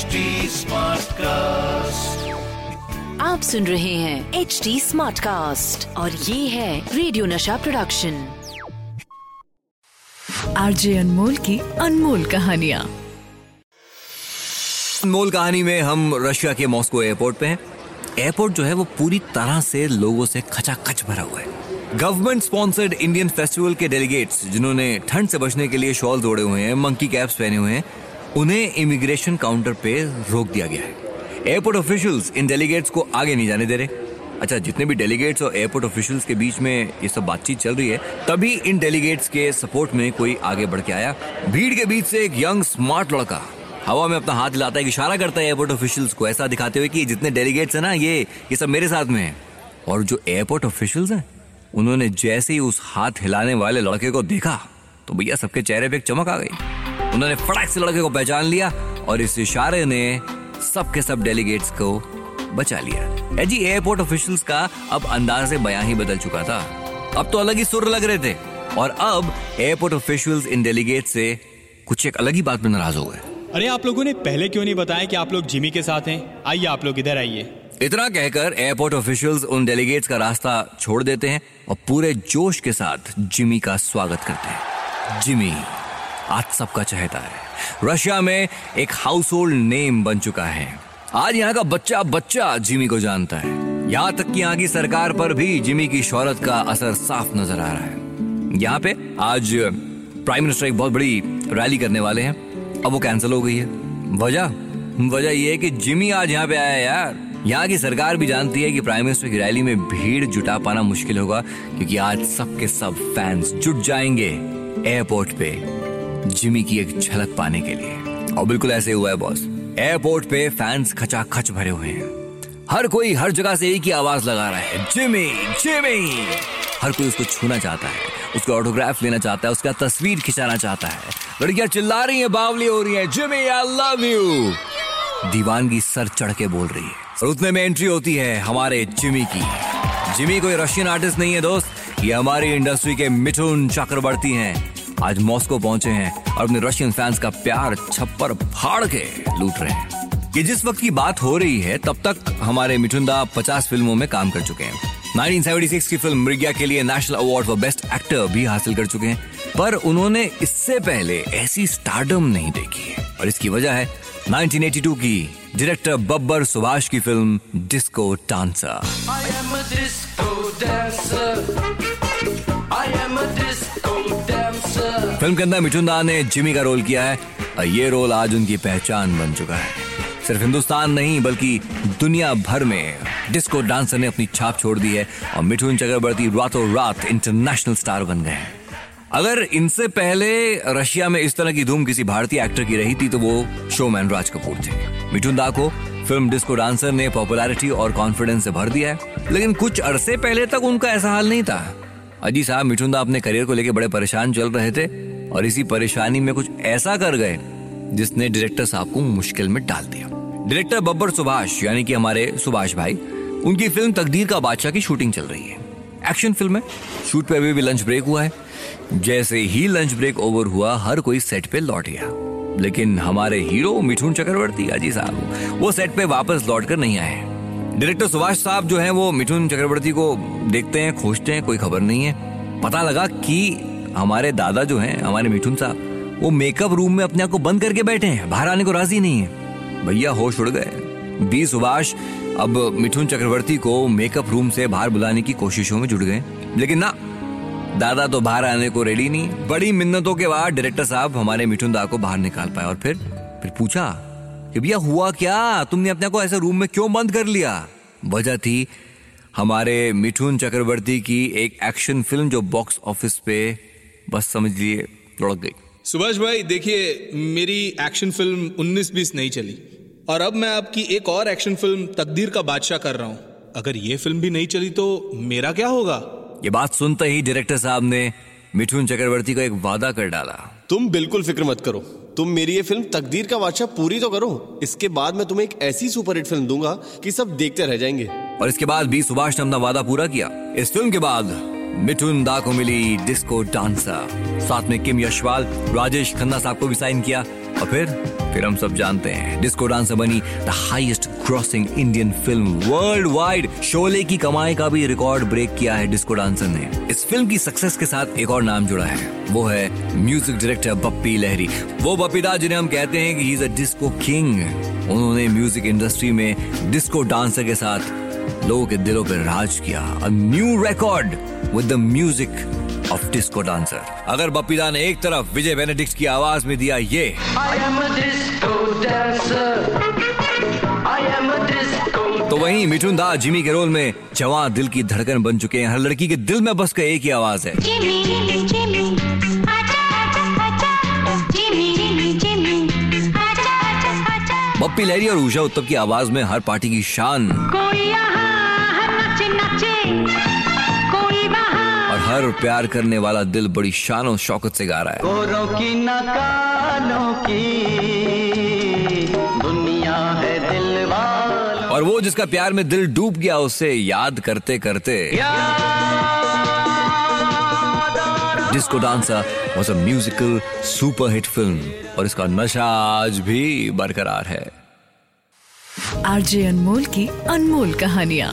HD cast आप सुन रहे हैं एच डी स्मार्ट कास्ट और ये है रेडियो नशा प्रोडक्शन आरजे अनमोल की अनमोल कहानियाँ। अनमोल कहानी में हम रशिया के मॉस्को एयरपोर्ट पे हैं। एयरपोर्ट जो है वो पूरी तरह से लोगों से खचाखच भरा हुआ है। गवर्नमेंट स्पॉन्सर्ड इंडियन फेस्टिवल के डेलीगेट्स जिन्होंने ठंड से बचने के लिए शॉल जोड़े हुए हैं मंकी कैप्स पहने हुए हैं उन्हें इमिग्रेशन काउंटर पे रोक दिया गया है। एयरपोर्ट ऑफिशियल्स इन डेलीगेट्स को आगे नहीं जाने दे रहे। अच्छा जितने भी डेलीगेट्स और एयरपोर्ट ऑफिशियल्स के बीच में ये सब बातचीत चल रही है, तभी इन डेलीगेट्स के सपोर्ट में कोई आगे बढ़ के आया। भीड़ के बीच से एक यंग स्मार्ट लड़का हवा में अपना हाथ हिलाता है इशारा करता है एयरपोर्ट ऑफिशियल्स को, ऐसा दिखाते हुए कि जितने डेलीगेट्स है ना, ये ये सब मेरे साथ में है। और जो एयरपोर्ट ऑफिशियल्स हैं, उन्होंने जैसे ही उस हाथ हिलाने वाले लड़के को देखा तो भैया सबके चेहरे पे एक चमक आ गई। उन्होंने फटाक से लड़के को पहचान लिया और इस इशारे ने सबके सब डेलीगेट्स को बचा लिया। है जी एयरपोर्ट ऑफिशियल्स का अब अंदाज बयां ही बदल चुका था। अब तो अलग ही सुर लग रहे थे और अब एयरपोर्ट ऑफिशियल्स इन डेलीगेट से कुछ एक अलग ही बात में नाराज़ हो गए। अरे आप लोगों ने पहले क्यों नहीं बताया कि आप लोग जिमी के साथ हैं? आइए आप लोग इधर आइए। इतना कहकर एयरपोर्ट ऑफिशियल्स उन डेलीगेट्स का रास्ता छोड़ देते हैं और पूरे जोश के साथ जिमी का स्वागत करते हैं। जिमी। आज सबका चहेता है। रशिया में एक हाउस होल्ड नेम बन चुका है। आज यहाँ का बच्चा बच्चा जिमी को जानता है। यहाँ तक कि यहाँ की सरकार पर भी जिमी की शौहरत का असर साफ़ नज़र आ रहा है। यहाँ पे आज प्राइम मिनिस्टर एक बहुत बड़ी रैली करने वाले हैं। अब वो कैंसिल हो गई है। वजह? वजह ये है कि जिमी आज यहाँ पे आया है यार। यहाँ की सरकार भी जानती है कि प्राइम मिनिस्टर की रैली में भीड़ जुटा पाना मुश्किल होगा, क्योंकि आज सबके सब फैंस जुट जाएँगे एयरपोर्ट पे। जिमी की एक झलक पाने के लिए। और बिल्कुल ऐसे हुआ है बॉस एयरपोर्ट पे फैंस खचाखच भरे हुए हैं। हर कोई हर जगह से एक ही आवाज़ लगा रहा है, जिमी जिमी! हर कोई उसको छूना चाहता है, उसका ऑटोग्राफ लेना चाहता है, उसका तस्वीर खिंचाना चाहता है। लड़कियाँ चिल्ला रही हैं, बावली हो रही हैं, जिमी आई लव यू दीवानगी सर चढ़ के बोल रही है। और उतने में एंट्री होती है हमारे जिमी की। जिमी कोई रशियन आर्टिस्ट नहीं है, दोस्त। ये हमारी इंडस्ट्री के मिथुन चक्रवर्ती हैं। आज मॉस्को पहुँचे हैं और अपने रशियन फैंस का प्यार छप्पर फाड़ के लूट रहे हैं। ये जिस वक्त की बात हो रही है, तब तक हमारे मिथुन दा पचास फ़िल्मों में काम कर चुके हैं। 1976 की फ़िल्म मृग्या के लिए national award for best actor भी हासिल कर चुके हैं। पर उन्होंने इससे पहले ऐसी स्टारडम नहीं देखी है। और इसकी वजह है 1982 की डायरेक्टर बब्बर सुभाष की फ़िल्म डिस्को डांसर फ़िल्म के अंदर मिठुन दा ने जिमी का रोल किया है। और ये रोल आज उनकी पहचान बन चुका है। सिर्फ़ हिंदुस्तान नहीं, बल्कि दुनिया भर में डिस्को डांसर ने अपनी छाप छोड़ दी है और मिठुन चक्रवर्ती रातों रात इंटरनेशनल स्टार बन गए हैं। अगर इनसे पहले रशिया में इस तरह की धूम किसी भारतीय एक्टर की रही थी तो वो शोमैन राज कपूर थे। मिठुन दा को फ़िल्म डिस्को डांसर ने पॉपुलैरिटी और कॉन्फिडेंस से भर दिया है। लेकिन कुछ अरसे पहले तक उनका ऐसा हाल नहीं था। अजी साहब, मिठुन दा अपने करियर को लेकर बड़े परेशान चल रहे थे। और इसी परेशानी में कुछ ऐसा कर गए, जिसने डायरेक्टर साहब को मुश्किल में डाल दिया। डायरेक्टर बब्बर सुभाष, यानी कि हमारे सुभाष भाई, उनकी फ़िल्म तकदीर का बादशाह की शूटिंग चल रही है। एक्शन फ़िल्म है। शूट पे अभी भी लंच ब्रेक हुआ है। जैसे ही लंच ब्रेक ओवर हुआ, हर कोई सेट पे लौट गया। लेकिन हमारे हीरो मिठुन चक्रवर्ती अजी साहब, वो सेट पे वापस लौट कर नहीं आए डायरेक्टर सुभाष साहब जो हैं, वो मिठुन चक्रवर्ती को देखते हैं, खोजते हैं, कोई खबर नहीं है। पता लगा कि हमारे दादा जो हैं, हमारे मिठुन साहब, वो मेकअप रूम में अपने आप को बंद करके बैठे हैं, बाहर आने को राज़ी नहीं है। भैया होश उड़ गए। बी सुभाष, अब मिठुन चक्रवर्ती को मेकअप रूम से बाहर बुलाने की कोशिशों में जुड़ गए। लेकिन ना, दादा तो बाहर आने को रेडी नहीं। बड़ी मिन्नतों के बाद डायरेक्टर साहब हमारे मिठुन दा को बाहर निकाल पाए और फिर फिर पूछा कि भैया हुआ क्या? तुमने अपने को ऐसे रूम में क्यों बंद कर लिया? वजह थी हमारे मिठुन चक्रवर्ती की एक एक्शन फ़िल्म जो बॉक्स ऑफ़िस पे बस समझ लिए लुढ़क गई। सुभाष भाई देखिए मेरी एक्शन फ़िल्म 19-20 नहीं चली। और अब मैं आपकी एक और एक्शन फ़िल्म तकदीर का बादशाह कर रहा हूँ। अगर ये फ़िल्म भी नहीं चली तो मेरा क्या होगा? ये बात सुनते ही डायरेक्टर साहब ने मिठुन चक्रवर्ती को एक वादा कर डाला। तुम बिल्कुल फ़िक्र मत करो। तुम मेरी ये फ़िल्म तकदीर का बादशाह पूरी तो करो। इसके बाद मैं तुम्हें एक ऐसी सुपरहिट फ़िल्म दूँगा कि सब देखते रह जाएँगे। और इसके बाद भी सुभाष ने अपना वादा पूरा किया। इस फ़िल्म के बाद मिठुन दा को मिली डिस्को डांसर साथ में किम यशवाल राजेश खन्ना साहब को भी साइन किया। और फिर फिर हम सब जानते हैं डिस्को डांसर बनी the highest crossing Indian film worldwide Sholay की कमाई का भी रिकॉर्ड ब्रेक किया है डिस्को डांसर ने। इस फ़िल्म की सक्सेस के साथ एक और नाम जुड़ा है। वो है म्यूज़िक डायरेक्टर बप्पी लहरी। वो बप्पी दा, जिन्हें हम कहते हैं कि he is a disco king उन्होंने म्यूज़िक इंडस्ट्री में डिस्को डांसर के साथ लोगों के दिलों पर राज किया। A new record with the music of disco dancer अगर बप्पीदा ने एक तरफ़ विजय बेनेडिक्ट की आवाज़ में दिया ये। I am a disco dancer. I am a disco तो वहीं मिठुन दा जिमी के रोल में जवान दिल की धड़कन बन चुके हैं। हर लड़की के दिल में बस का एक ही आवाज़ है। बप्पी लहरी और उषा उत्तम की आवाज़ में हर पार्टी की शान। कोई कोई और हर प्यार करने वाला दिल बड़ी शान और शौकत से गा रहा है। गोरों की न कालों की दुनिया है दिल और वो जिसका प्यार में दिल डूब गया उसे याद करते करते disco dancer was a musical super hit film और इसका नशा आज भी बरकरार है। आरजे अनमोल की अनमोल कहानियाँ।